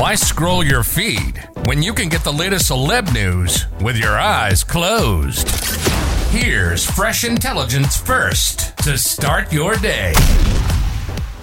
Why scroll your feed when you can get the latest celeb news with your eyes closed? Here's fresh intelligence first to start your day.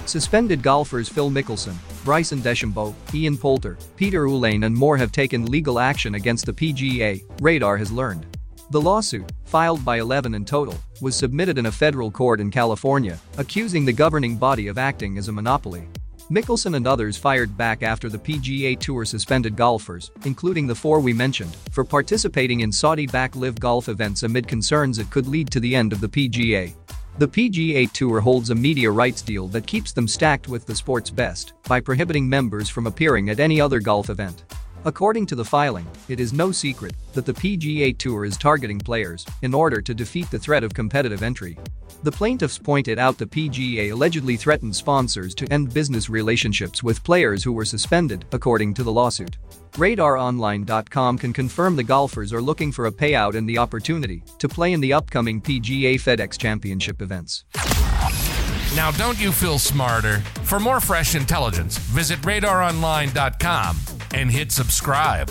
Suspended golfers Phil Mickelson, Bryson DeChambeau, Ian Poulter, Peter Uihlein and more have taken legal action against the PGA, Radar has learned. The lawsuit, filed by 11 in total, was submitted in a federal court in California, accusing the governing body of acting as a monopoly. Mickelson and others fired back after the PGA Tour suspended golfers, including the four we mentioned, for participating in Saudi-backed LIV golf events amid concerns it could lead to the end of the PGA. The PGA Tour holds a media rights deal that keeps them stacked with the sport's best by prohibiting members from appearing at any other golf event. According to the filing, it is no secret that the PGA Tour is targeting players in order to defeat the threat of competitive entry. The plaintiffs pointed out the PGA allegedly threatened sponsors to end business relationships with players who were suspended, according to the lawsuit. RadarOnline.com can confirm the golfers are looking for a payout and the opportunity to play in the upcoming PGA FedEx Championship events. Now, don't you feel smarter? For more fresh intelligence, visit radaronline.com and hit subscribe.